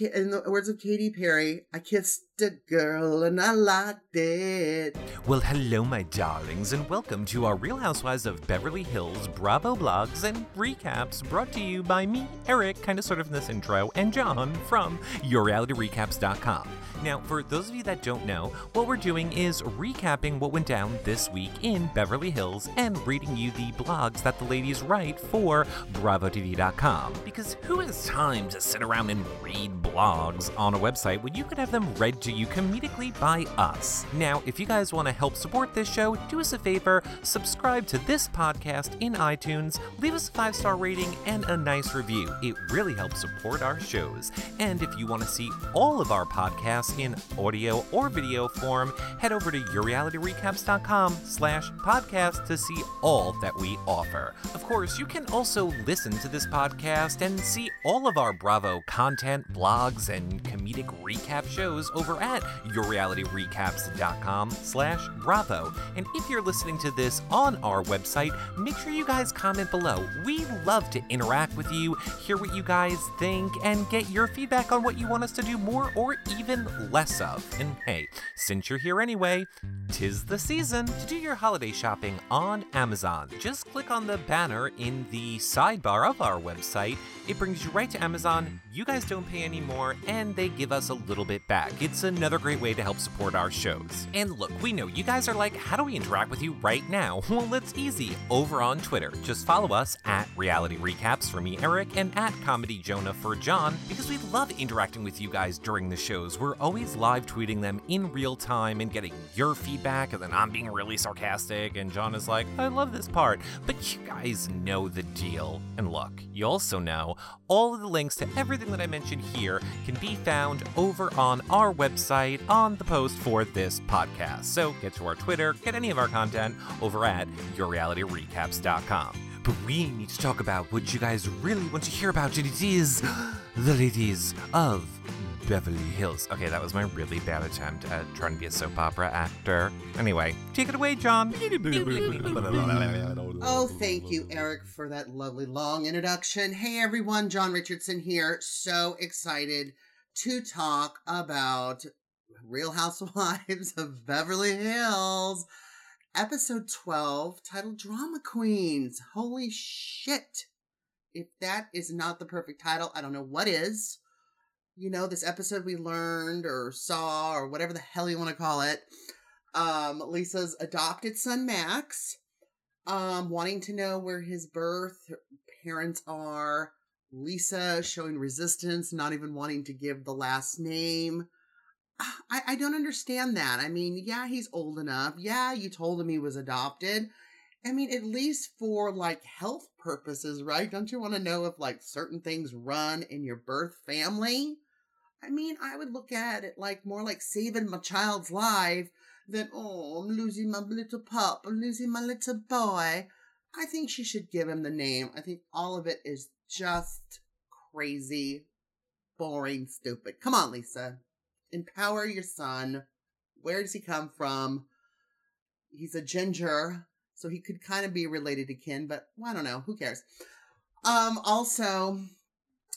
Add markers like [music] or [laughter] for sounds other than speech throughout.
in the words of Katy Perry, I kissed a girl and I liked it. Well, hello, my darlings, and welcome to our Real Housewives of Beverly Hills Bravo blogs and recaps brought to you by me, Eric, kind of sort of in this intro, and John from YourRealityRecaps.com. Now, for those of you that don't know, what we're doing is recapping what went down this week in Beverly Hills and reading you the blogs that the ladies write for BravoTV.com. Because who has time to sit around and read blogs on a website when you could have them read to you comedically by us? Now, if you guys want to help support this show, do us a favor, subscribe to this podcast in iTunes, leave us a five star rating and a nice review. It really helps support our shows. And if you want to see all of our podcasts, in audio or video form, head over to yourrealityrecaps.com slash podcast to see all that we offer. Of course, you can also listen to this podcast and see all of our Bravo content, blogs, and comedic recap shows over at yourrealityrecaps.com slash Bravo. And if you're listening to this on our website, make sure you guys comment below. We love to interact with you, hear what you guys think, and get your feedback on what you want us to do more or even less of. And hey, since you're here anyway, tis the season to do your holiday shopping on Amazon. Just click on the banner in the sidebar of our website. It brings you right to Amazon. You guys don't pay any more, and they give us a little bit back. It's another great way to help support our shows. And look, we know you guys are like, how do we interact with you right now? [laughs] Well, it's easy. Over on Twitter, just follow us at Reality Recaps for me, Eric, and at Comedy Jonah for John, because we love interacting with you guys during the shows. We're always live tweeting them in real time and getting your feedback, and then I'm being really sarcastic, and John is like, I love this part. But you guys know the deal. And look, you also know all of the links to everything that I mentioned here can be found over on our website on the post for this podcast. So get to our Twitter, get any of our content over at yourrealityrecaps.com. But we need to talk about what you guys really want to hear about, and it is the ladies of Beverly Hills. Okay, that was my really bad attempt at trying to be a soap opera actor. Anyway, take it away, John. [laughs] Oh, thank you, Eric, for that lovely long introduction. Hey, everyone, John Richardson here. So excited to talk about Real Housewives of Beverly Hills, episode 12, titled Drama Queens. Holy shit. If that is not the perfect title, I don't know what is. You know, this episode we learned or saw or whatever the hell you want to call it. Um, Lisa's adopted son, Max um, wanting to know where his birth parents are. Lisa showing resistance, not even wanting to give the last name. I, I don't understand that. I mean, yeah, he's old enough. Yeah, you told him he was adopted. I mean, at least for like health purposes, right? Don't you want to know if like certain things run in your birth family? I mean, I would look at it like more like saving my child's life than, oh, I'm losing my little pup, I'm losing my little boy. I think she should give him the name. I think all of it is just crazy, boring, stupid. Come on, Lisa. Empower your son. Where does he come from? He's a ginger, so he could kind of be related to Ken, but well, I don't know. Who cares? Um, also,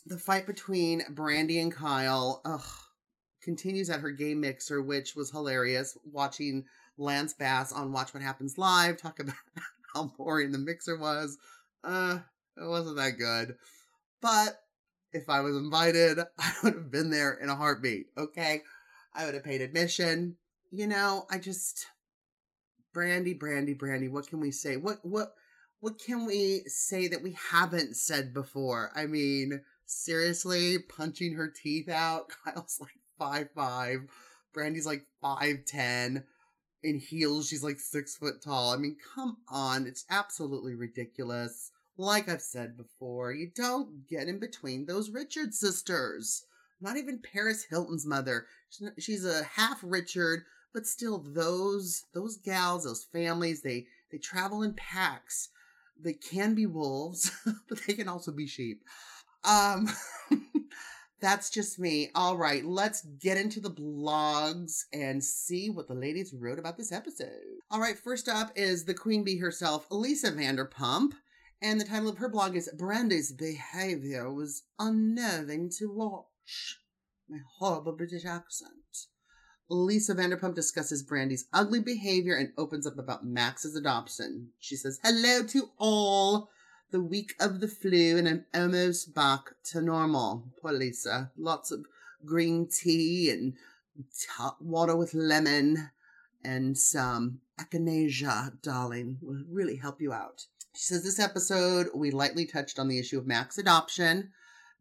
the fight between Brandi and Kyle. Ugh continues at her gay mixer, which was hilarious. Watching Lance Bass on Watch What Happens Live talk about [laughs] how boring the mixer was. Uh, it wasn't that good. But if I was invited, [laughs] I would have been there in a heartbeat. Okay. I would have paid admission. You know, I just Brandi, Brandi, Brandi, what can we say? What what what can we say that we haven't said before? I mean, seriously, punching her teeth out. [laughs] Kyle's like, five five. Brandi's like five ten. In heels, she's like six foot tall. I mean, come on, it's absolutely ridiculous. Like I've said before, you don't get in between those Richard sisters. Not even Paris Hilton's mother. She's a half Richard, but still, those those gals, those families, they they travel in packs. They can be wolves, [laughs] but they can also be sheep. Um, [laughs] That's just me. All right, let's get into the blogs and see what the ladies wrote about this episode. All right, first up is the queen bee herself, Lisa Vanderpump. And the title of her blog is Brandi's Behavior Was Unnerving to Watch. my horrible British accent. Lisa Vanderpump discusses Brandi's ugly behavior and opens up about Max's adoption. She says, Hello to all. The week of the flu, and I'm almost back to normal. Poor Lisa. Lots of green tea and hot water with lemon and some echinacea, darling, will really help you out. She says this episode, we lightly touched on the issue of Max's adoption.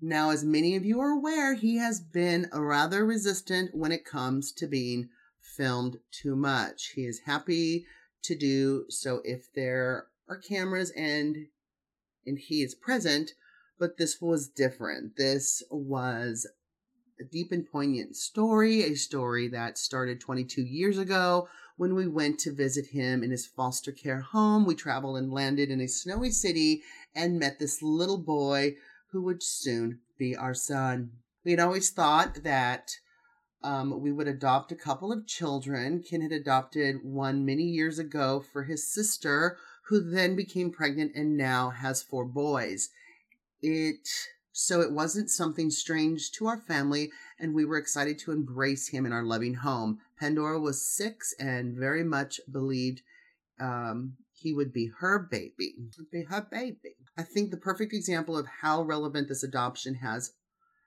Now, as many of you are aware, he has been rather resistant when it comes to being filmed too much. He is happy to do so if there are cameras and and he is present, but this was different. This was a deep and poignant story, a story that started 22 years ago when we went to visit him in his foster care home. We traveled and landed in a snowy city and met this little boy who would soon be our son. We had always thought that um, we would adopt a couple of children. Ken had adopted one many years ago for his sister, who then became pregnant and now has four boys. It so it wasn't something strange to our family, and we were excited to embrace him in our loving home. Pandora was six and very much believed um, he would be her baby. Be her baby. I think the perfect example of how relevant this adoption has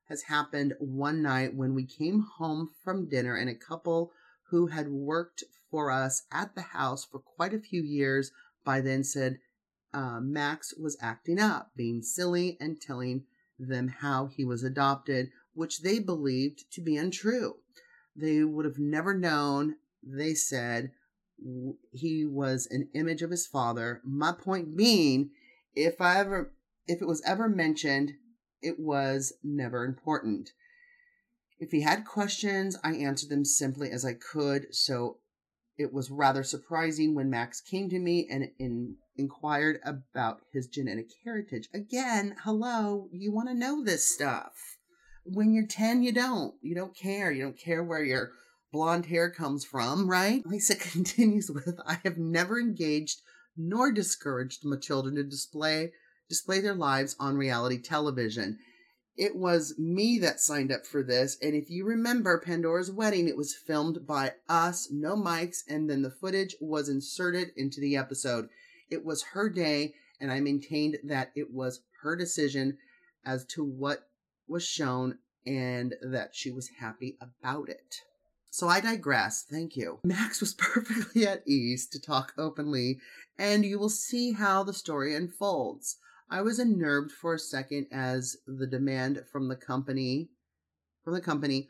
has happened one night when we came home from dinner and a couple who had worked for us at the house for quite a few years by then said uh, Max was acting up, being silly and telling them how he was adopted, which they believed to be untrue. They would have never known, they said, he was an image of his father. My point being, if I ever if it was ever mentioned, it was never important. If he had questions, I answered them simply as I could, so it was rather surprising when Max came to me and in, inquired about his genetic heritage. Again, hello, you want to know this stuff. When you're 10, you don't. You don't care. You don't care where your blonde hair comes from, right? [laughs] Lisa continues with I have never engaged nor discouraged my children to display display their lives on reality television. It was me that signed up for this, and if you remember Pandora's wedding, it was filmed by us, no mics, and then the footage was inserted into the episode. It was her day, and I maintained that it was her decision as to what was shown and that she was happy about it. So I digress. Thank you. Max was [laughs] perfectly at ease to talk openly, and you will see how the story unfolds. I was unnerved for a second as the demand from the company from the company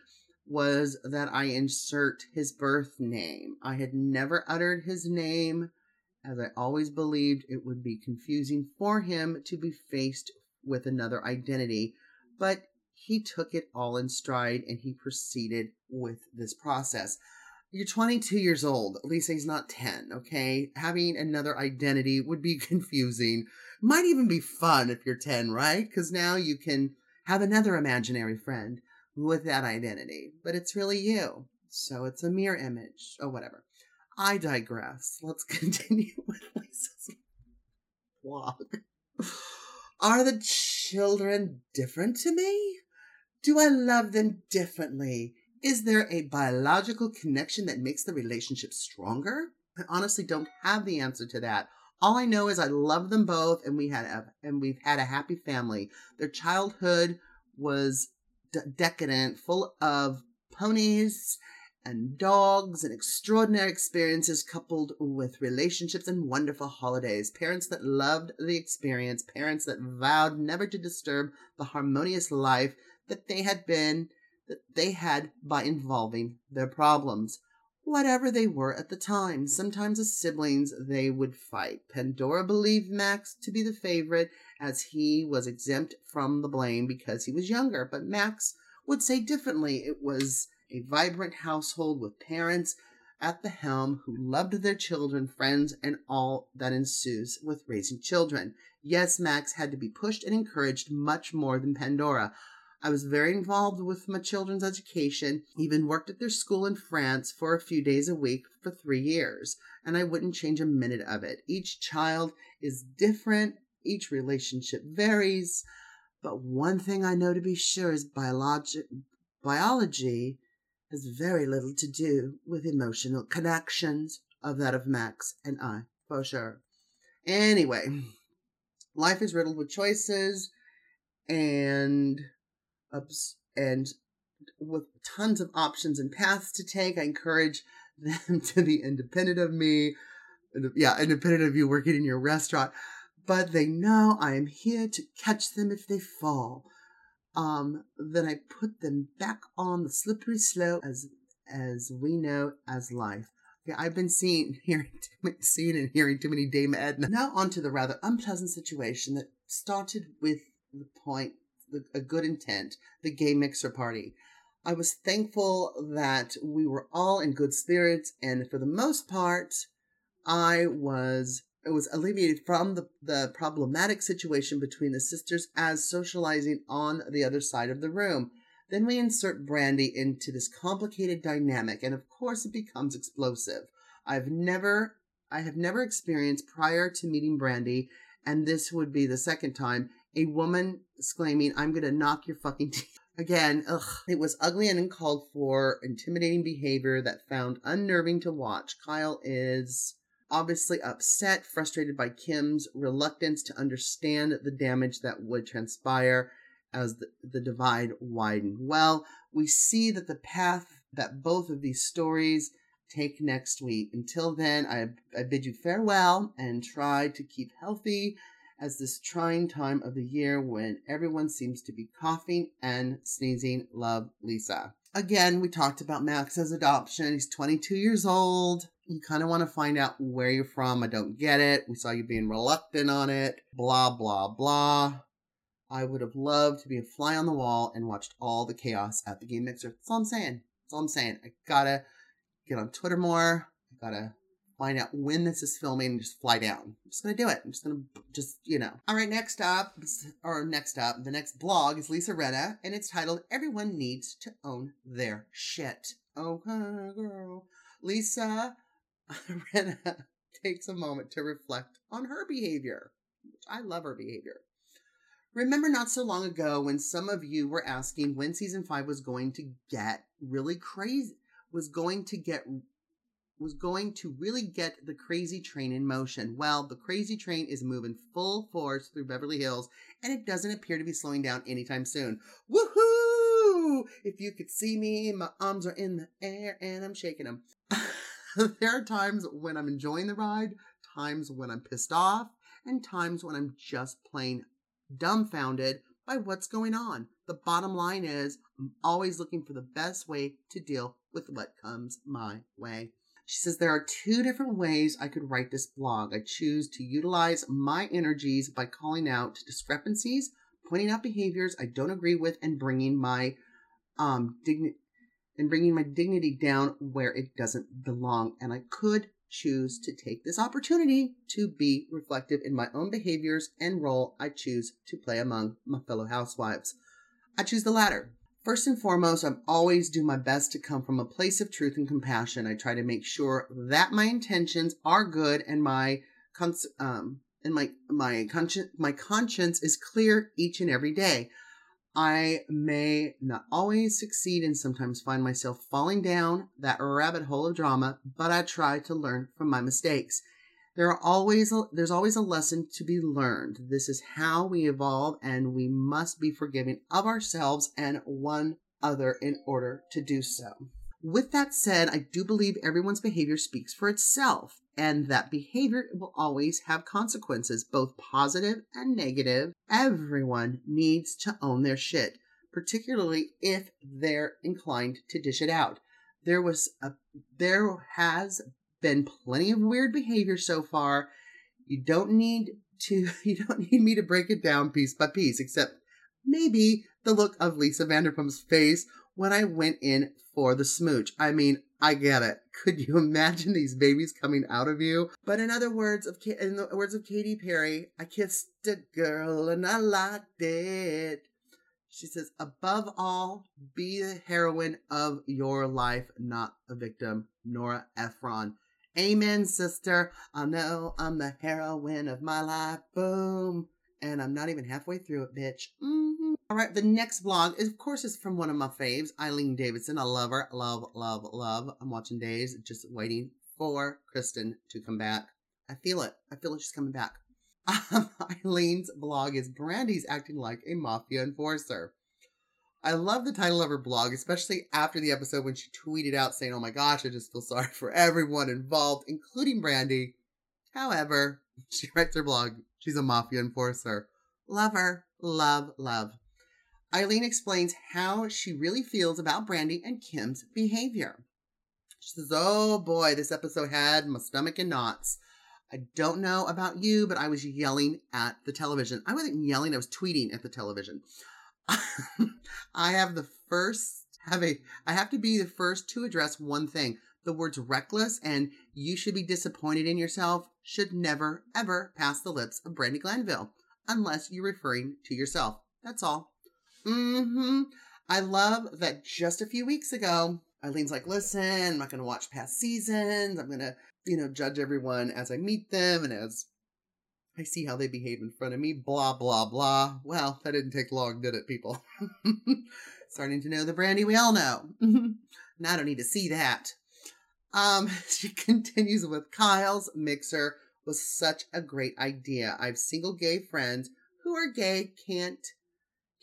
was that I insert his birth name. I had never uttered his name as I always believed it would be confusing for him to be faced with another identity, but he took it all in stride and he proceeded with this process. You're 22 years old. Lisa, he's not 10, okay? Having another identity would be [laughs] confusing. Might even be fun if you're 10, right? Because now you can have another imaginary friend with that identity, but it's really you. So it's a mirror image or whatever. I digress. Let's [laughs] continue with Lisa's blog. Are the children different to me? Do I love them differently? Is there a biological connection that makes the relationship stronger? I honestly don't have the answer to that. All I know is I love them both and we had a, and we've had a happy family. Their childhood was de- decadent, full of ponies and dogs and extraordinary experiences coupled with relationships and wonderful holidays. Parents that loved the experience, parents that vowed never to disturb the harmonious life that they had been that they had by involving their problems whatever they were at the time. Sometimes as siblings, they would fight. Pandora believed Max to be the favorite, as he was exempt from the blame because he was younger. But Max would say differently. It was a vibrant household with parents at the helm who loved their children, friends, and all that ensues with raising children. Yes, Max had to be pushed and encouraged much more than Pandora. I was very involved with my children's education, even worked at their school in France for a few days a week for three years, and I wouldn't change a minute of it. Each child is different, each relationship varies, but one thing I know to be sure is biologic biology has very little to do with emotional connections of that of Max and I, for sure. Anyway, life is riddled with choices and and with tons of options and paths to take. I encourage [laughs] them to be independent of me. Yeah, independent of you working in your restaurant. But they know I am here to catch them if they fall. Um, then I put them back on the slippery slope as as we know as life. Yeah, I've been seeing, [laughs] hearing, many, seeing and hearing too many Dame Edna. Now on to the rather unpleasant situation that started with the point, a good intent, the gay mixer party. I was thankful that we were all in good spirits, and for the most part, I was it was alleviated from the, the problematic situation between the sisters as socializing on the other side of the room. Then we insert Brandi into this complicated dynamic, and of course it becomes explosive. I've never I have never experienced prior to meeting Brandi, and this would be the second time, a woman exclaiming, I'm gonna knock your fucking teeth. [laughs] Again, ugh, it was ugly and uncalled for, intimidating behavior that found unnerving to watch. Kyle is obviously upset, frustrated by Kim's reluctance to understand the damage that would transpire as the, the divide widened. Well, we see that the path that both of these stories take next week. Until then, I, I bid you farewell and try to keep healthy as this trying time of the year when everyone seems to be coughing and sneezing. Love, Lisa. Again, we talked about Max's adoption. He's 22 years old. You kind of want to find out where you're from. I don't get it. We saw you being reluctant on it. Blah, blah, blah. I would have loved to be a fly on the wall and watched all the chaos at the gay mixer. That's all I'm saying. That's all I'm saying. I gotta get on Twitter more. I gotta find out when this is filming and just fly down. I'm just gonna do it. I'm just gonna just, you know. All right, next up, or next up, the next blog is Lisa Rinna, and it's titled Everyone Needs to Own Their Shit. Okay, girl. Lisa [laughs] Rinna takes a moment to reflect on her behavior. I love her behavior. Remember not so long ago when some of you were asking when season five was going to get really crazy, was going to get was going to really get the crazy train in motion. Well, the crazy train is moving full force through Beverly Hills, and it doesn't appear to be slowing down anytime soon. Woohoo! If you could see me, my arms are in the air and I'm shaking them. [laughs] there are times when I'm enjoying the ride, times when I'm pissed off, and times when I'm just plain dumbfounded by what's going on. The bottom line is, I'm always looking for the best way to deal with what comes my way. She says there are two different ways I could write this blog. I choose to utilize my energies by calling out discrepancies, pointing out behaviors I don't agree with, and bringing my um dignity and bringing my dignity down where it doesn't belong. And I could choose to take this opportunity to be reflective in my own behaviors and role I choose to play among my fellow housewives. I choose the latter. First and foremost, I'm always do my best to come from a place of truth and compassion. I try to make sure that my intentions are good and my cons- um and my my conscience my conscience is clear each and every day. I may not always succeed and sometimes find myself falling down that rabbit hole of drama, but I try to learn from my mistakes. There are always there's always a lesson to be learned. This is how we evolve and we must be forgiving of ourselves and one other in order to do so. With that said, I do believe everyone's behavior speaks for itself and that behavior will always have consequences, both positive and negative. Everyone needs to own their shit, particularly if they're inclined to dish it out. There was a there has been plenty of weird behavior so far. You don't need to [laughs] you don't need me to break it down piece by piece, except maybe the look of Lisa Vanderpump's face when I went in for the smooch. I mean, I get it. [laughs] Could you imagine these babies coming out of you? But in other words of in the words of Katy Perry, I kissed a girl and I liked it. She says, above all, be the heroine of your life, not a victim. Nora Ephron. Amen, sister. I know I'm the heroine of my life. Boom. And I'm not even halfway through it, bitch. Mm-hmm. All right, the next blog, is, of course, is from one of my faves, Eileen Davidson. I love her. Love, love, love. I'm watching Days, just waiting for Kristen to come back. I feel it. I feel like she's coming back. [laughs] Um, Eileen's blog is Brandi's acting like a mafia enforcer. I love the title of her blog, especially after the episode when she tweeted out saying, Oh my gosh, I just feel sorry for everyone involved, including Brandi. However, [laughs] she writes her blog, she's a mafia enforcer. Love her. Love, love. Eileen explains how she really feels about Brandi and Kim's behavior. She says, Oh boy, this episode had my stomach in knots. I don't know about you, but I was yelling at the television. I wasn't yelling, I was tweeting at the television. [laughs] I have the first have a I have to be the first to address one thing. The words reckless and you should be disappointed in yourself should never ever pass the lips of Brandi Glanville unless you're referring to yourself. That's all. Mm-hmm. I love that just a few weeks ago, Eileen's like, listen, I'm not gonna watch past seasons. I'm gonna, you know, judge everyone as I meet them and as I see how they behave in front of me, blah, blah, blah. Well, that didn't take long, did it, people? [laughs] Starting to know the brandi we all know. now I don't need to see that. Um, [laughs] she continues with Kyle's mixer was such a great idea. I've single gay friends who are gay can't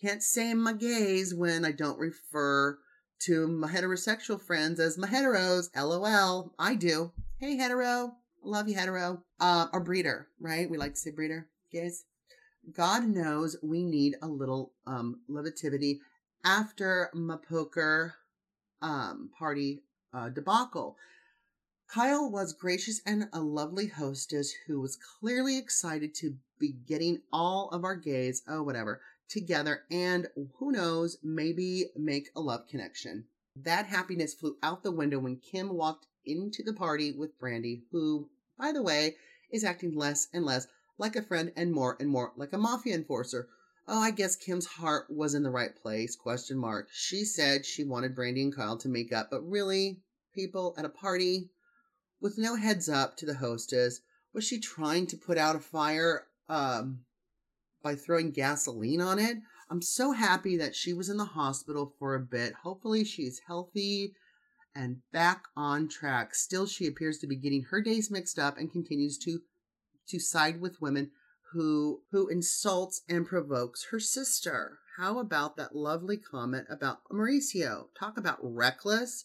can't say my gays when I don't refer to my heterosexual friends as my heteros. LOL. I do. Hey hetero. Love you, hetero. Uh, or breeder, right? We like to say breeder, Gays. God knows we need a little um levitivity after my poker um party uh, debacle. Kyle was gracious and a lovely hostess who was clearly excited to be getting all of our gays, oh whatever, together and who knows, maybe make a love connection. That happiness flew out the window when Kim walked into the party with Brandi, who, by the way, is acting less and less like a friend and more and more like a mafia enforcer. Oh, I guess Kim's heart was in the right place, question mark. She said she wanted Brandi and Kyle to make up, but really, people at a party with no heads up to the hostess, was she trying to put out a fire um by throwing gasoline on it? I'm so happy that she was in the hospital for a bit. Hopefully she's healthy and back on track. Still, she appears to be getting her days mixed up and continues to to side with women who who insults and provokes her sister. How about that lovely comment about Mauricio? Talk about reckless.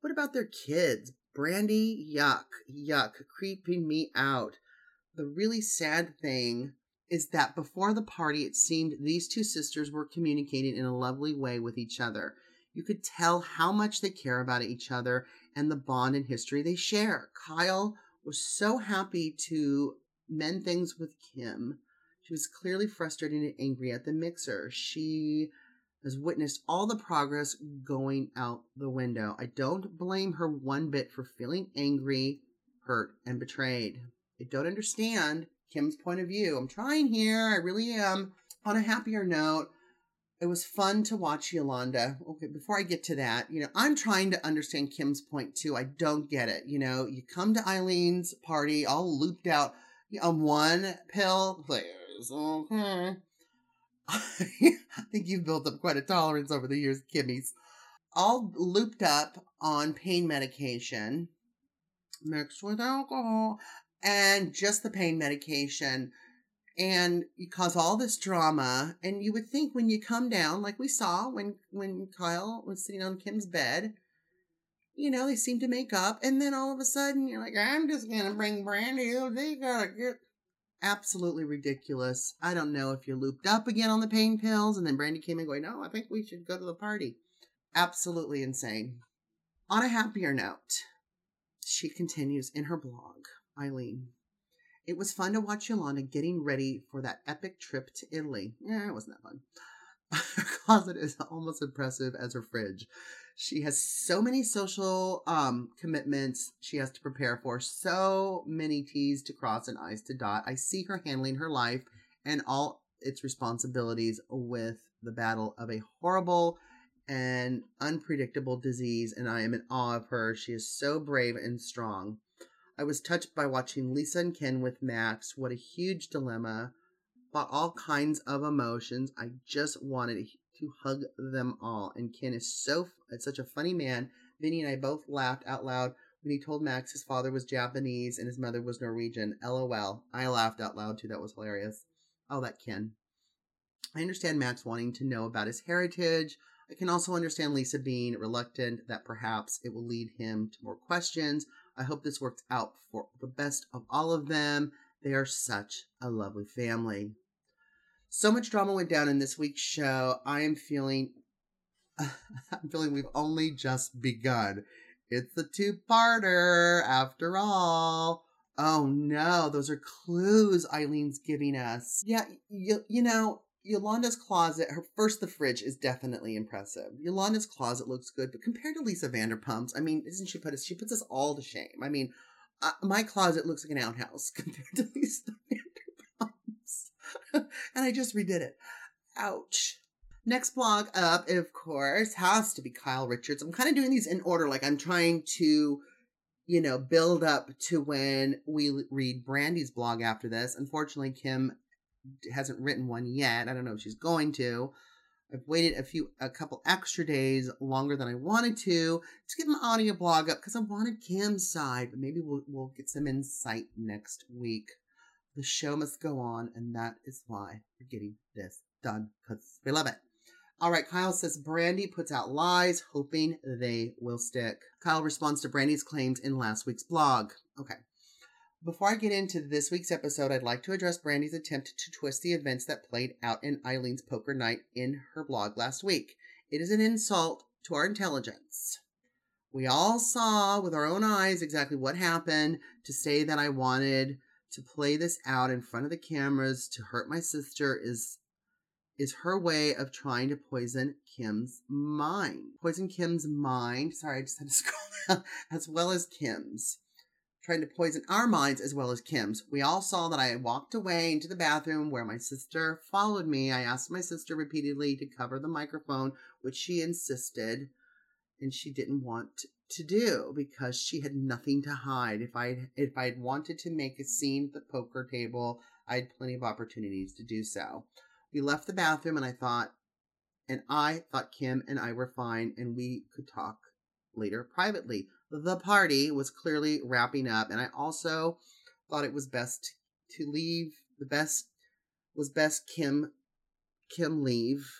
What about their kids? Brandi, yuck, yuck, creeping me out. The really sad thing is that before the party, it seemed these two sisters were communicating in a lovely way with each other. You could tell how much they care about each other and the bond and history they share. Kyle was so happy to mend things with Kim. She was clearly frustrated and angry at the mixer. She has witnessed all the progress going out the window. I don't blame her one bit for feeling angry, hurt, and betrayed. I don't understand Kim's point of view. I'm trying here. I really am. On a happier note, it was fun to watch Yolanda. Okay, before I get to that, you know, I'm trying to understand Kim's point too. I don't get it. You know, you come to Eileen's party all looped out on one pill. Please, okay. [laughs] I think you've built up quite a tolerance over the years, Kimmy's. All looped up on pain medication mixed with alcohol and just the pain medication and you cause all this drama and you would think when you come down like we saw when when kyle was sitting on kim's bed you know they seem to make up and then all of a sudden you're like i'm just gonna bring brandi they gotta get absolutely ridiculous. I don't know if you're looped up again on the pain pills and then brandi came and going no i think we should go to the party. Absolutely insane. On a happier note she continues in her blog eileen it was fun to watch Yolanda getting ready for that epic trip to Italy. Yeah, it wasn't that fun. [laughs] her closet is almost impressive as her fridge. She has so many social um, commitments she has to prepare for, so many T's to cross and I's to dot. I see her handling her life and all its responsibilities with the battle of a horrible and unpredictable disease, and I am in awe of her. She is so brave and strong. I was touched by watching Lisa and Ken with Max. What a huge dilemma all kinds of emotions. I just wanted to hug them all. And Ken is so such a funny man. Vinny and I both laughed out loud when he told Max his father was Japanese and his mother was Norwegian. LOL. I laughed out loud too. That was hilarious. Oh, that Ken. I understand Max wanting to know about his heritage. I can also understand Lisa being reluctant that perhaps it will lead him to more questions. I hope this worked out for the best of all of them. They are such a lovely family. So much drama went down in this week's show. I am feeling [laughs] I'm feeling we've only just begun. It's a two-parter after all. Oh no, those are clues Eileen's giving us. Yeah, you, you know, Yolanda's closet, her first, the fridge is definitely impressive. Yolanda's closet looks good, but compared to Lisa Vanderpump's, I mean, isn't she put us? She puts us all to shame. I mean, uh, my closet looks like an outhouse [laughs] compared to Lisa Vanderpump's, [laughs] and I just redid it. Ouch. Next blog up, of course, has to be Kyle Richards. I'm kind of doing these in order, like I'm trying to, you know, build up to when we read Brandi's blog after this. Unfortunately, Kim hasn't written one yet. I don't know if she's going to. I've waited a few, a couple extra days longer than I wanted to to get my audio blog up because I wanted Kim's side, but maybe we'll we'll get some insight next week. The show must go on, and that is why we're getting this done because we love it. All right, Kyle says Brandi puts out lies, hoping they will stick. Kyle responds to Brandi's claims in last week's blog. Okay. Before I get into this week's episode, I'd like to address Brandi's attempt to twist the events that played out in Eileen's poker night in her blog last week. It is an insult to our intelligence. We all saw with our own eyes exactly what happened. To say that I wanted to play this out in front of the cameras to hurt my sister is is her way of trying to poison Kim's mind. Poison Kim's mind. Sorry, I just had to [laughs] scroll down. As well as Kim's trying to poison our minds as well as Kim's. We all saw that I walked away into the bathroom where my sister followed me. I asked my sister repeatedly to cover the microphone, which she insisted and she didn't want to do because she had nothing to hide. If I if I'd wanted to make a scene at the poker table, I had plenty of opportunities to do so. We left the bathroom and I thought and I thought Kim and I were fine and we could talk later privately the party was clearly wrapping up, and I also thought it was best to leave. The best was best Kim Kim leave,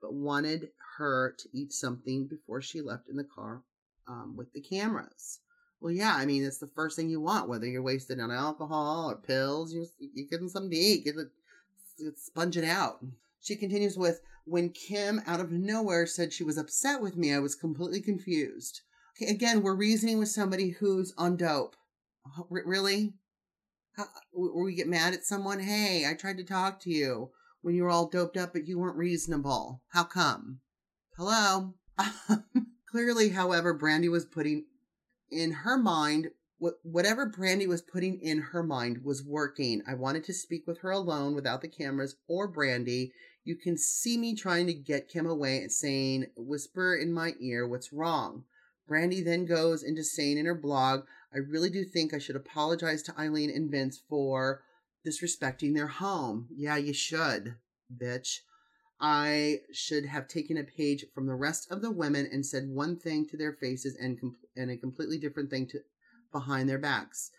but wanted her to eat something before she left in the car um, with the cameras. Well, yeah, I mean it's the first thing you want, whether you're wasted on alcohol or pills. You you give them something to eat, get it, sponge it out. She continues with, when Kim out of nowhere said she was upset with me, I was completely confused. Again, we're reasoning with somebody who's on dope. Uh, really? How, we get mad at someone? Hey, I tried to talk to you when you were all doped up, but you weren't reasonable. How come? Hello? [laughs] Clearly, however, Brandi was putting in her mind whatever Brandi was putting in her mind was working. I wanted to speak with her alone without the cameras or Brandi. You can see me trying to get Kim away and saying, whisper in my ear, what's wrong? Brandi then goes into saying in her blog, I really do think I should apologize to Eileen and Vince for disrespecting their home. Yeah, you should, bitch. I should have taken a page from the rest of the women and said one thing to their faces and com- and a completely different thing to behind their backs.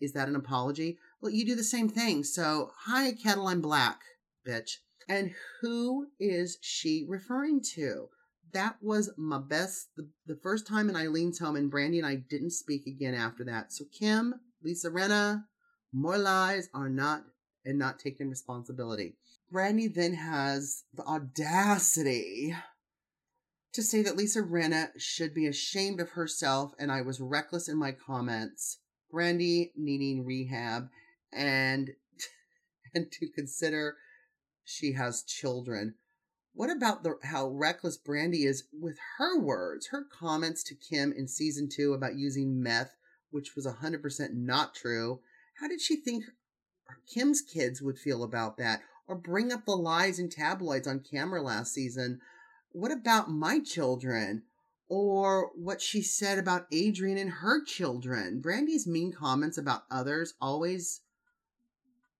Is that an apology? Well, you do the same thing. So, hi, kettle, I'm black, bitch. And who is she referring to? That was my best the, the first time in Eileen's home and Brandi and I didn't speak again after that. So Kim, Lisa Rinna, more lies are not and not taking responsibility. Brandi then has the audacity to say that Lisa Rinna should be ashamed of herself and I was reckless in my comments. Brandi needing rehab and [laughs] and to consider she has children. What about the how reckless Brandi is with her words, her comments to Kim in season two about using meth, which was 100% not true? How did she think Kim's kids would feel about that? Or bring up the lies in tabloids on camera last season? What about my children? Or what she said about Adrienne and her children? Brandi's mean comments about others always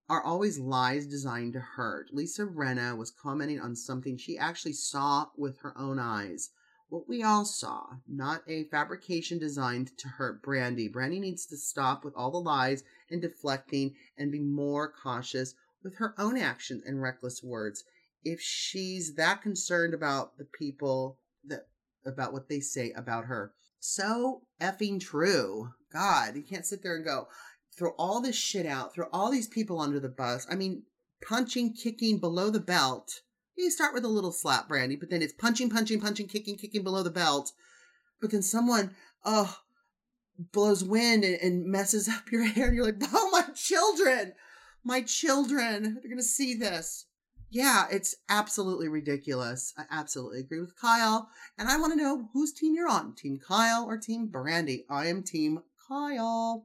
are always lies designed to hurt. Lisa Rinna was commenting on something she actually saw with her own eyes. What we all saw, not a fabrication designed to hurt Brandi. Brandi needs to stop with all the lies and deflecting and be more cautious with her own actions and reckless words. If she's that concerned about the people that about what they say about her. So effing true. God, you can't sit there and go, throw all this shit out, throw all these people under the bus. I mean, punching, kicking below the belt. You start with a little slap, Brandi, but then it's punching, punching, punching, kicking, kicking below the belt. But then someone, oh, blows wind and, and messes [laughs] up your hair, and you're like, oh, my children, my children, they're to see this. Yeah, it's absolutely ridiculous. I absolutely agree with Kyle. And I want to know whose team you're on Team Kyle or Team Brandi. I am Team Kyle.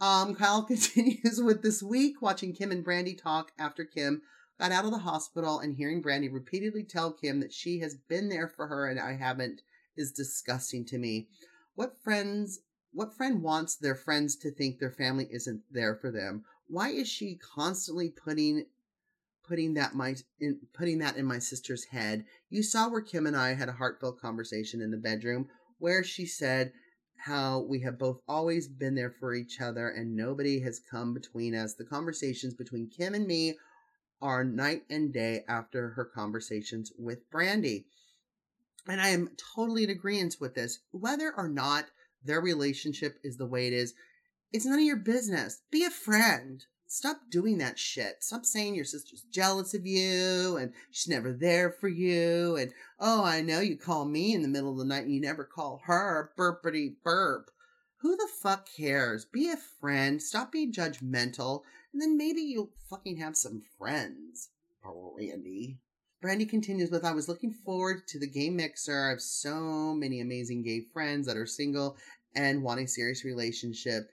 Um, Kyle [laughs] continues with this week, watching Kim and Brandi talk after Kim got out of the hospital and hearing Brandy repeatedly tell Kim that she has been there for her and I haven't is disgusting to me. What friends what friend wants their friends to think their family isn't there for them? Why is she constantly putting putting that my in putting that in my sister's head? You saw where Kim and I had a heartfelt conversation in the bedroom where she said how we have both always been there for each other and nobody has come between us. The conversations between Kim and me are night and day after her conversations with Brandi. And I am totally in agreement with this. Whether or not their relationship is the way it is, it's none of your business. Be a friend. Stop doing that shit. Stop saying your sister's jealous of you and she's never there for you. And, oh, I know you call me in the middle of the night and you never call her. Burpity burp. Who the fuck cares? Be a friend. Stop being judgmental. And then maybe you'll fucking have some friends. Brandi. Brandi continues with I was looking forward to the gay mixer. I have so many amazing gay friends that are single and want a serious relationship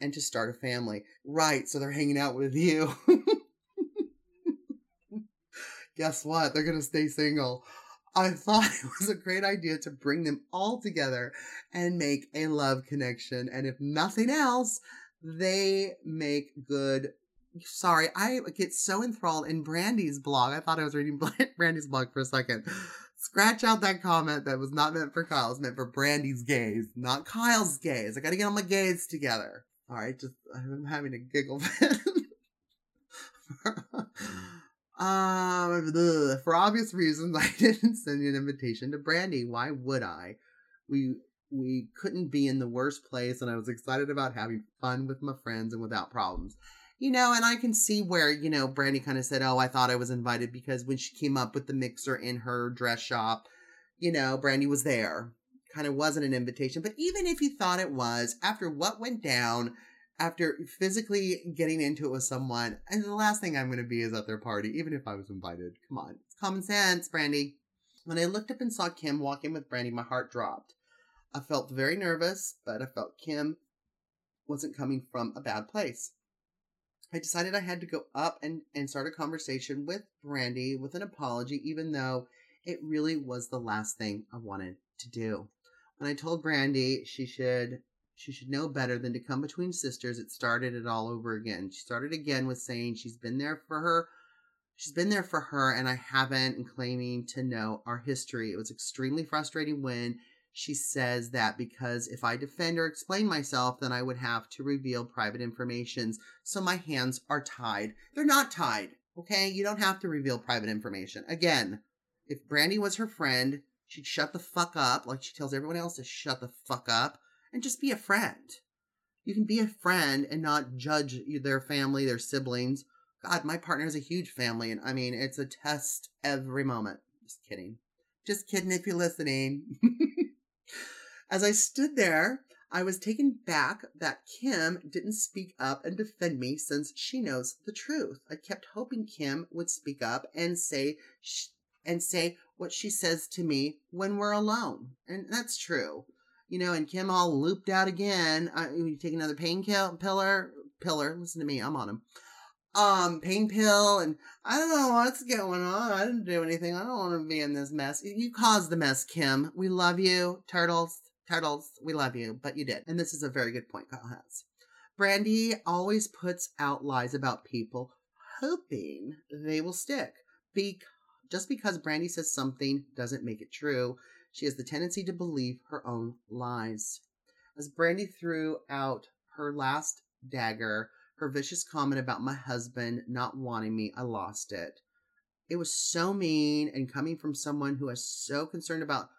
and to start a family. Right, so they're hanging out with you. [laughs] Guess what? They're going to stay single. I thought [laughs] it was a great idea to bring them all together and make a love connection. And if nothing else, they make good. Sorry, I get so enthralled in Brandi's blog. I thought I was reading [laughs] Brandi's blog for a second. Scratch out that comment that was not meant for Kyle. Meant for Brandi's gaze, not Kyle's gaze. I gotta get all my gays together. All right, just I'm having a giggle [laughs] um, for obvious reasons, [laughs] I didn't send you an invitation to Brandi. Why would I? We we couldn't be in the worst place, and I was excited about having fun with my friends and without problems. You know, and I can see where, you know, Brandi kind of said, Oh, I thought I was invited because when she came up with the mixer in her dress shop, you know, Brandi was there kind of wasn't an invitation. But even if you thought it was, after what went down, after physically getting into it with someone, and the last thing I'm going to be is at their party, even if I was invited. Come on. It's common sense, Brandi. When I looked up and saw Kim walking with Brandi, my heart dropped. I felt very nervous, but I felt Kim wasn't coming from a bad place. I decided I had to go up and, and start a conversation with Brandi with an apology, even though it really was the last thing I wanted to do. When I told Brandi she should she should know better than to come between sisters, it started it all over again. She started again with saying she's been there for her. She's been there for her, and I haven't, and claiming to know our history. It was extremely frustrating when she says that because if I defend or explain myself, then I would have to reveal private information. So my hands are tied. They're not tied. Okay. You don't have to reveal private information. Again, if Brandi was her friend, she'd shut the fuck up, like she tells everyone else to shut the fuck up and just be a friend. You can be a friend and not judge their family, their siblings. God, my partner has a huge family, and I mean, it's a test every moment. Just kidding. Just kidding if you're listening. [laughs] As I stood there, I was taken back that Kim didn't speak up and defend me since she knows the truth. I kept hoping Kim would speak up and say and say what she says to me when we're alone. And that's true. You know, and Kim all looped out again. I, you take another pain pillar, pillar. Listen to me, I'm on him. Um, pain pill, and I don't know what's going on. I didn't do anything. I don't want to be in this mess. You caused the mess, Kim. We love you, turtles. Turtles, we love you, but you did. And this is a very good point Kyle has. Brandi always puts out lies about people, hoping they will stick. Be- just because Brandi says something doesn't make it true. She has the tendency to believe her own lies. As Brandi threw out her last dagger, her vicious comment about my husband not wanting me, I lost it. It was so mean and coming from someone who is so concerned about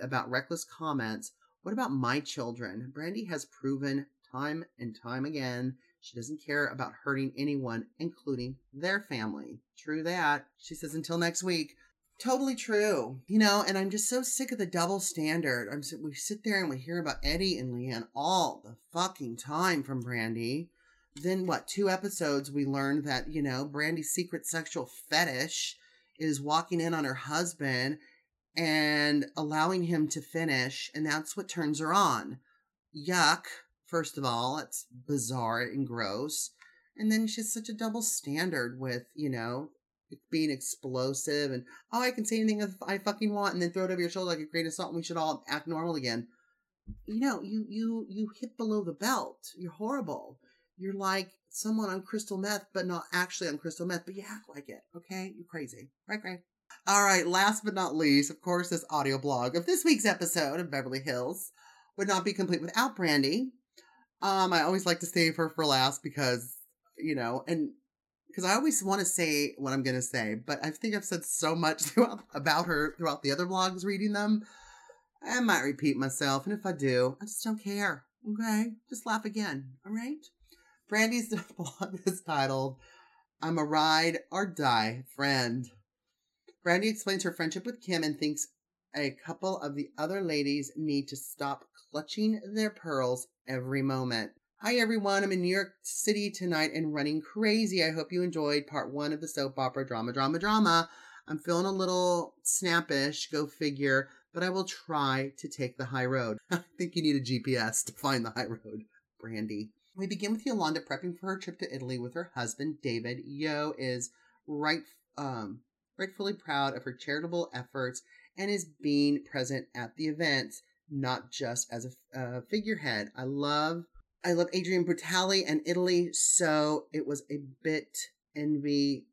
about reckless comments. What about my children? Brandi has proven time and time again she doesn't care about hurting anyone, including their family. True that. She says until next week. Totally true. You know, and I'm just so sick of the double standard. I'm we sit there and we hear about Eddie and LeAnn all the fucking time from Brandi. Then what, two episodes we learned that, you know, Brandi's secret sexual fetish is walking in on her husband and allowing him to finish, and that's what turns her on. Yuck. First of all, it's bizarre and gross. And then she's such a double standard with, you know, being explosive and, oh, I can say anything I fucking want and then throw it over your shoulder like a grain of salt and we should all act normal again. You know, you, you, you hit below the belt. You're horrible. You're like someone on crystal meth, but not actually on crystal meth, but you act like it. Okay. You're crazy. Right, Gray? All right. Last but not least, of course, this audio blog of this week's episode of Beverly Hills would not be complete without Brandi. Um, I always like to save her for last because, you know, and because I always want to say what I'm going to say, but I think I've said so much [laughs] throughout, about her throughout the other vlogs reading them. I might repeat myself, and if I do, I just don't care. Okay? Just laugh again. All right? Brandi's [laughs] blog is titled, I'm a ride or die friend. Brandi explains her friendship with Kim and thinks a couple of the other ladies need to stop clutching their pearls every moment. Hi everyone, I'm in New York City tonight and running crazy. I hope you enjoyed part one of the soap opera drama, drama, drama. I'm feeling a little snappish, go figure, but I will try to take the high road. [laughs] I think you need a GPS to find the high road, Brandi. We begin with Yolanda prepping for her trip to Italy with her husband, David. Yo is right, um, rightfully proud of her charitable efforts and is being present at the events not just as a uh, figurehead. I love I love Adrian Brutali and Italy, so it was a bit envy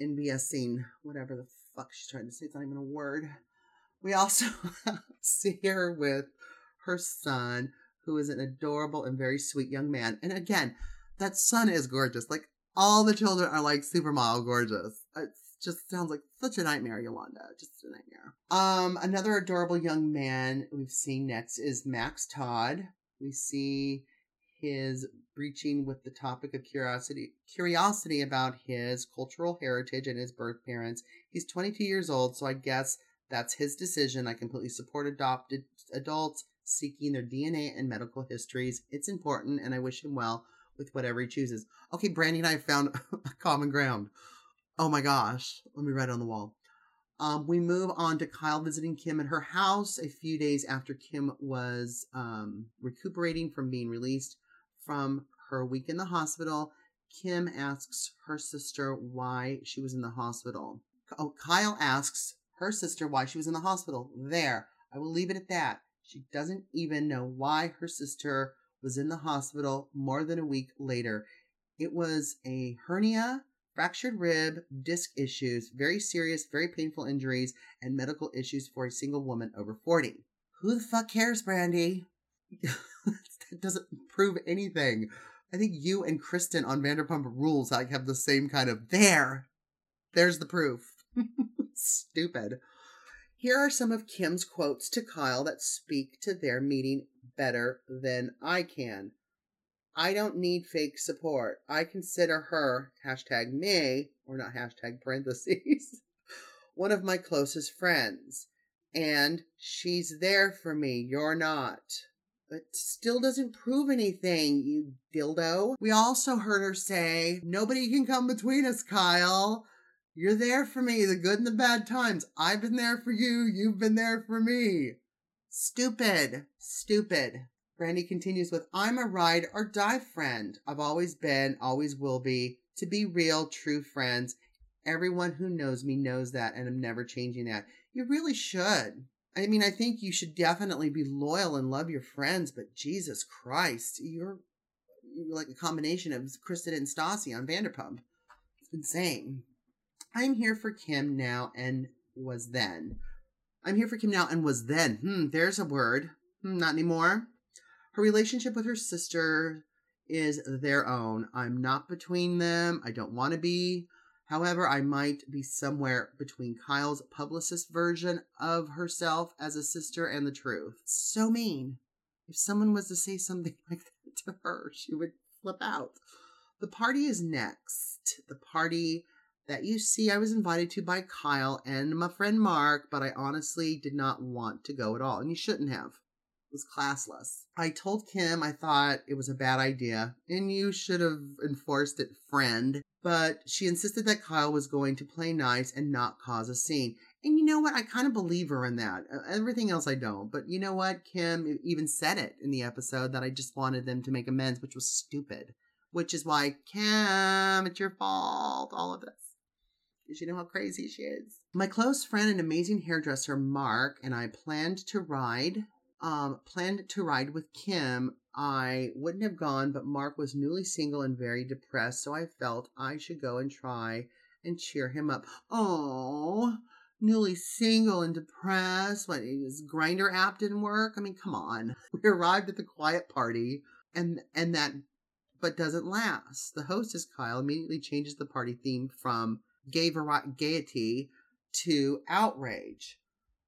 envious-ing, whatever the fuck she's trying to say. It's not even a word. We also [laughs] see her with her son, who is an adorable and very sweet young man. And again, that son is gorgeous. Like all the children are like supermodel gorgeous. It's just sounds like such a nightmare, Yolanda. Just a nightmare. Um, another adorable young man we've seen next is Max Todd. We see his breaching with the topic of curiosity curiosity about his cultural heritage and his birth parents. He's 22 years old, so I guess that's his decision. I completely support adopted adults seeking their DNA and medical histories. It's important, and I wish him well with whatever he chooses. Okay, Brandi and I found [laughs] a common ground. Oh my gosh. Let me write it on the wall. Um, we move on to Kyle visiting Kim at her house a few days after Kim was um, recuperating from being released from her week in the hospital. Kim asks her sister why she was in the hospital. Oh, Kyle asks her sister why she was in the hospital. There. I will leave it at that. She doesn't even know why her sister was in the hospital more than a week later. It was a hernia fractured rib, disc issues, very serious, very painful injuries, and medical issues for a single woman over 40. Who the fuck cares, Brandi? [laughs] that doesn't prove anything. I think you and Kristen on Vanderpump Rules like have the same kind of there. There's the proof. [laughs] Stupid. Here are some of Kim's quotes to Kyle that speak to their meeting better than I can. I don't need fake support. I consider her, hashtag me, or not hashtag parentheses, [laughs] one of my closest friends. And she's there for me. You're not. It still doesn't prove anything, you dildo. We also heard her say, Nobody can come between us, Kyle. You're there for me, the good and the bad times. I've been there for you. You've been there for me. Stupid. Stupid. Brandi continues with, I'm a ride or die friend. I've always been, always will be. To be real, true friends. Everyone who knows me knows that, and I'm never changing that. You really should. I mean, I think you should definitely be loyal and love your friends, but Jesus Christ, you're like a combination of Kristen and Stassi on Vanderpump. It's insane. I'm here for Kim now and was then. I'm here for Kim now and was then. Hmm, there's a word. Hmm, not anymore. Her relationship with her sister is their own. I'm not between them. I don't want to be. However, I might be somewhere between Kyle's publicist version of herself as a sister and the truth. So mean. If someone was to say something [laughs] like that to her, she would flip out. The party is next. The party that you see I was invited to by Kyle and my friend Mark, but I honestly did not want to go at all, and you shouldn't have. Was classless. I told Kim I thought it was a bad idea, and you should have enforced it, friend. But she insisted that Kyle was going to play nice and not cause a scene. And you know what? I kind of believe her in that. Everything else I don't. But you know what? Kim even said it in the episode that I just wanted them to make amends, which was stupid. Which is why, Kim, it's your fault, all of this because you know how crazy she is. My close friend and amazing hairdresser Mark and I planned to ride. Um, planned to ride with Kim. I wouldn't have gone, but Mark was newly single and very depressed, so I felt I should go and try and cheer him up. Oh, newly single and depressed. What his Grindr app didn't work? I mean, come on. [laughs] We arrived at the quiet party and and that but doesn't last. The hostess Kyle immediately changes the party theme from gay gaiety to outrage.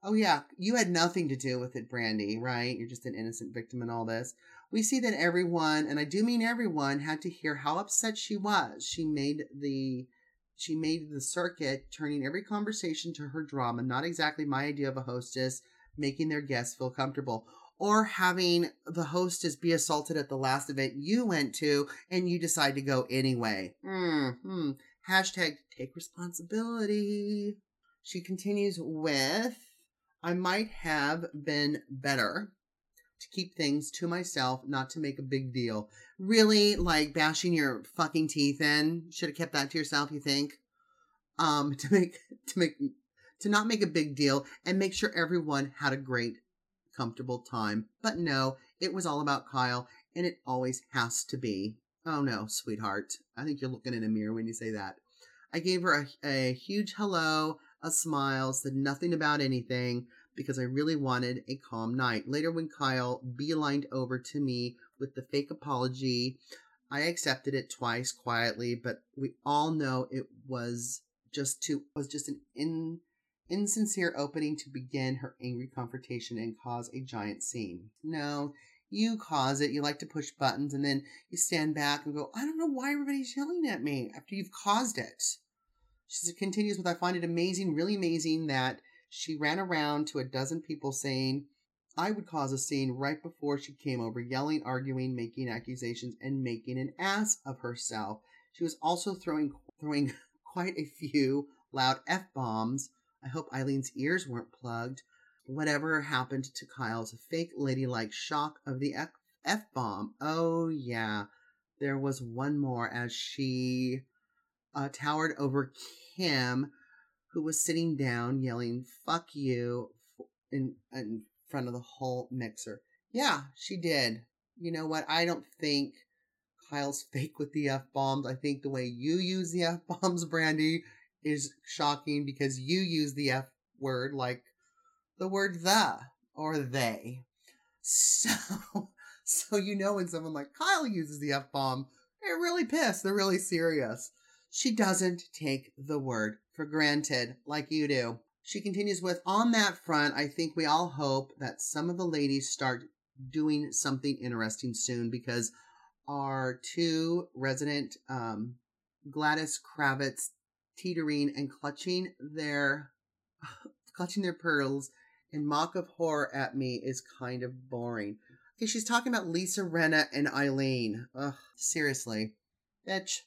Oh yeah, you had nothing to do with it, Brandi, right? You're just an innocent victim in all this. We see that everyone, and I do mean everyone, had to hear how upset she was. She made the she made the circuit, turning every conversation to her drama. Not exactly my idea of a hostess, making their guests feel comfortable. Or having the hostess be assaulted at the last event you went to and you decide to go anyway. Hmm. Hashtag take responsibility. She continues with, I might have been better to keep things to myself, not to make a big deal. Really, like bashing your fucking teeth in. Should have kept that to yourself, you think? Um, [laughs] to make, to make, to not make a big deal and make sure everyone had a great, comfortable time. But no, it was all about Kyle and it always has to be. Oh no, sweetheart. I think you're looking in a mirror when you say that. I gave her a, a huge hello, a smile, said nothing about anything because I really wanted a calm night. Later, when Kyle beelined over to me with the fake apology, I accepted it twice quietly, but we all know it was just to was just an in, insincere opening to begin her angry confrontation and cause a giant scene. No, you cause it. You like to push buttons and then you stand back and go, I don't know why everybody's yelling at me after you've caused it. She continues with, I find it amazing, really amazing that she ran around to a dozen people saying, I would cause a scene right before she came over, yelling, arguing, making accusations, and making an ass of herself. She was also throwing throwing [laughs] quite a few loud f bombs. I hope Eileen's ears weren't plugged whatever happened to Kyle's fake ladylike shock of the F bomb. Oh, yeah. There was one more as she uh, towered over Kim, who was sitting down yelling, fuck you, in, in front of the whole mixer. Yeah, she did. You know what? I don't think Kyle's [laughs] fake with the F bombs. I think the way you use the F bombs, Brandi, is shocking because you use the F word like the word the or they. So, [laughs] so you know when someone like Kyle uses the F bomb, they're really pissed. They're really serious. She doesn't take the word for granted like you do. She continues with, on that front, I think we all hope that some of the ladies start doing something interesting soon because our two resident um, Gladys Kravitz teetering and clutching their [laughs] clutching their pearls and mock of horror at me is kind of boring. Okay, she's talking about Lisa Rinna and Eileen. Ugh, seriously. Bitch.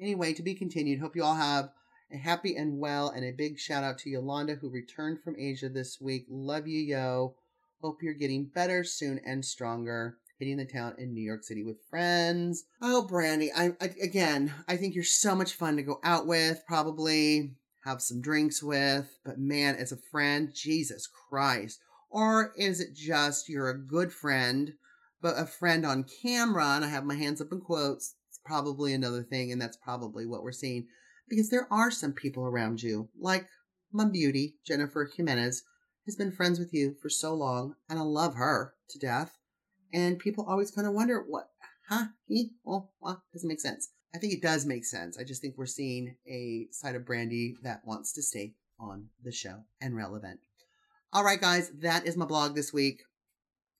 Anyway, to be continued. Hope you all have a happy and well, and a big shout out to Yolanda who returned from Asia this week. Love you, yo. Hope you're getting better soon and stronger. Hitting the town in New York City with friends. Oh, Brandi, I, I again, I think you're so much fun to go out with. Probably have some drinks with, but man, as a friend, Jesus Christ. Or is it just you're a good friend, but a friend on camera, and I have my hands up in quotes, probably another thing, and that's probably what we're seeing. Because there are some people around you, like my beauty, Jennifer Jimenez, has been friends with you for so long, and I love her to death. And people always kind of wonder, what, huh? He? Oh, well, well, doesn't make sense. I think it does make sense. I just think we're seeing a side of Brandi that wants to stay on the show and relevant. All right, guys, that is my blog this week.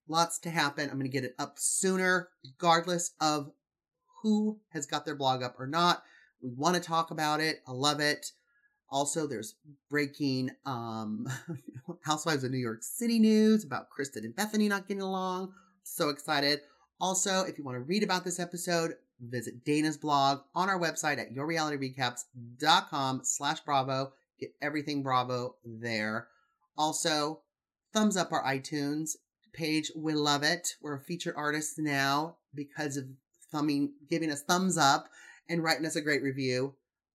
Lots to happen. I'm going to get it up sooner, regardless of who has got their blog up or not. We want to talk about it. I love it. Also, there's breaking um, [laughs] Housewives of New York City news about Kristen and Bethenny not getting along. So excited. Also, if you want to read about this episode, visit Dana's blog on our website at yourrealityrecaps.com slash bravo. Get everything Bravo there. Also, thumbs up our iTunes page. We love it. We're a featured artist now because of thumbing, giving us thumbs up and writing us a great review.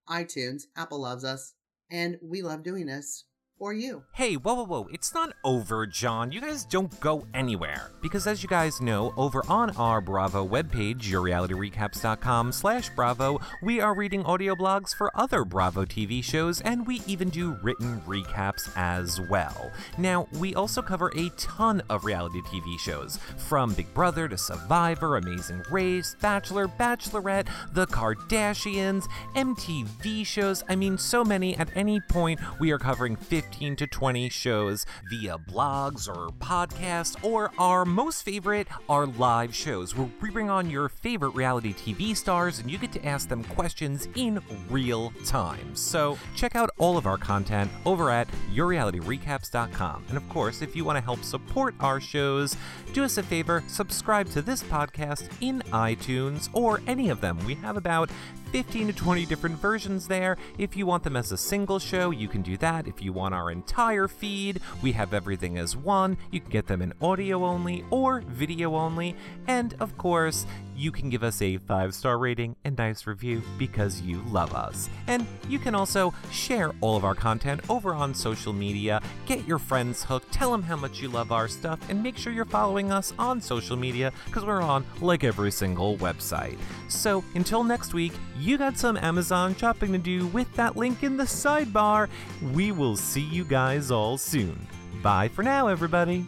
iTunes, Apple loves us, and we love doing this for you. Hey, whoa, whoa, whoa, it's not over, John. You guys don't go anywhere. Because as you guys know, over on our Bravo webpage, yourrealityrecaps.com slash Bravo, we are reading audio blogs for other Bravo TV shows, and we even do written recaps as well. Now, we also cover a ton of reality TV shows, from Big Brother to Survivor, Amazing Race, Bachelor, Bachelorette, The Kardashians, MTV shows, I mean, so many at any point we are covering 50 15 to 20 shows via blogs or podcasts, or our most favorite, our live shows, where we bring on your favorite reality TV stars and you get to ask them questions in real time. So check out all of our content over at yourrealityrecaps.com. And of course, if you want to help support our shows, do us a favor, subscribe to this podcast in iTunes or any of them. We have about 15 to 20 different versions there. If you want them as a single show, you can do that. If you want our entire feed, we have everything as one. You can get them in audio only or video only. And of course, you can give us a five star rating and nice review because you love us. And you can also share all of our content over on social media. Get your friends hooked, tell them how much you love our stuff, and make sure you're following us on social media because we're on like every single website. So until next week, you got some Amazon shopping to do with that link in the sidebar. We will see you guys all soon. Bye for now, everybody.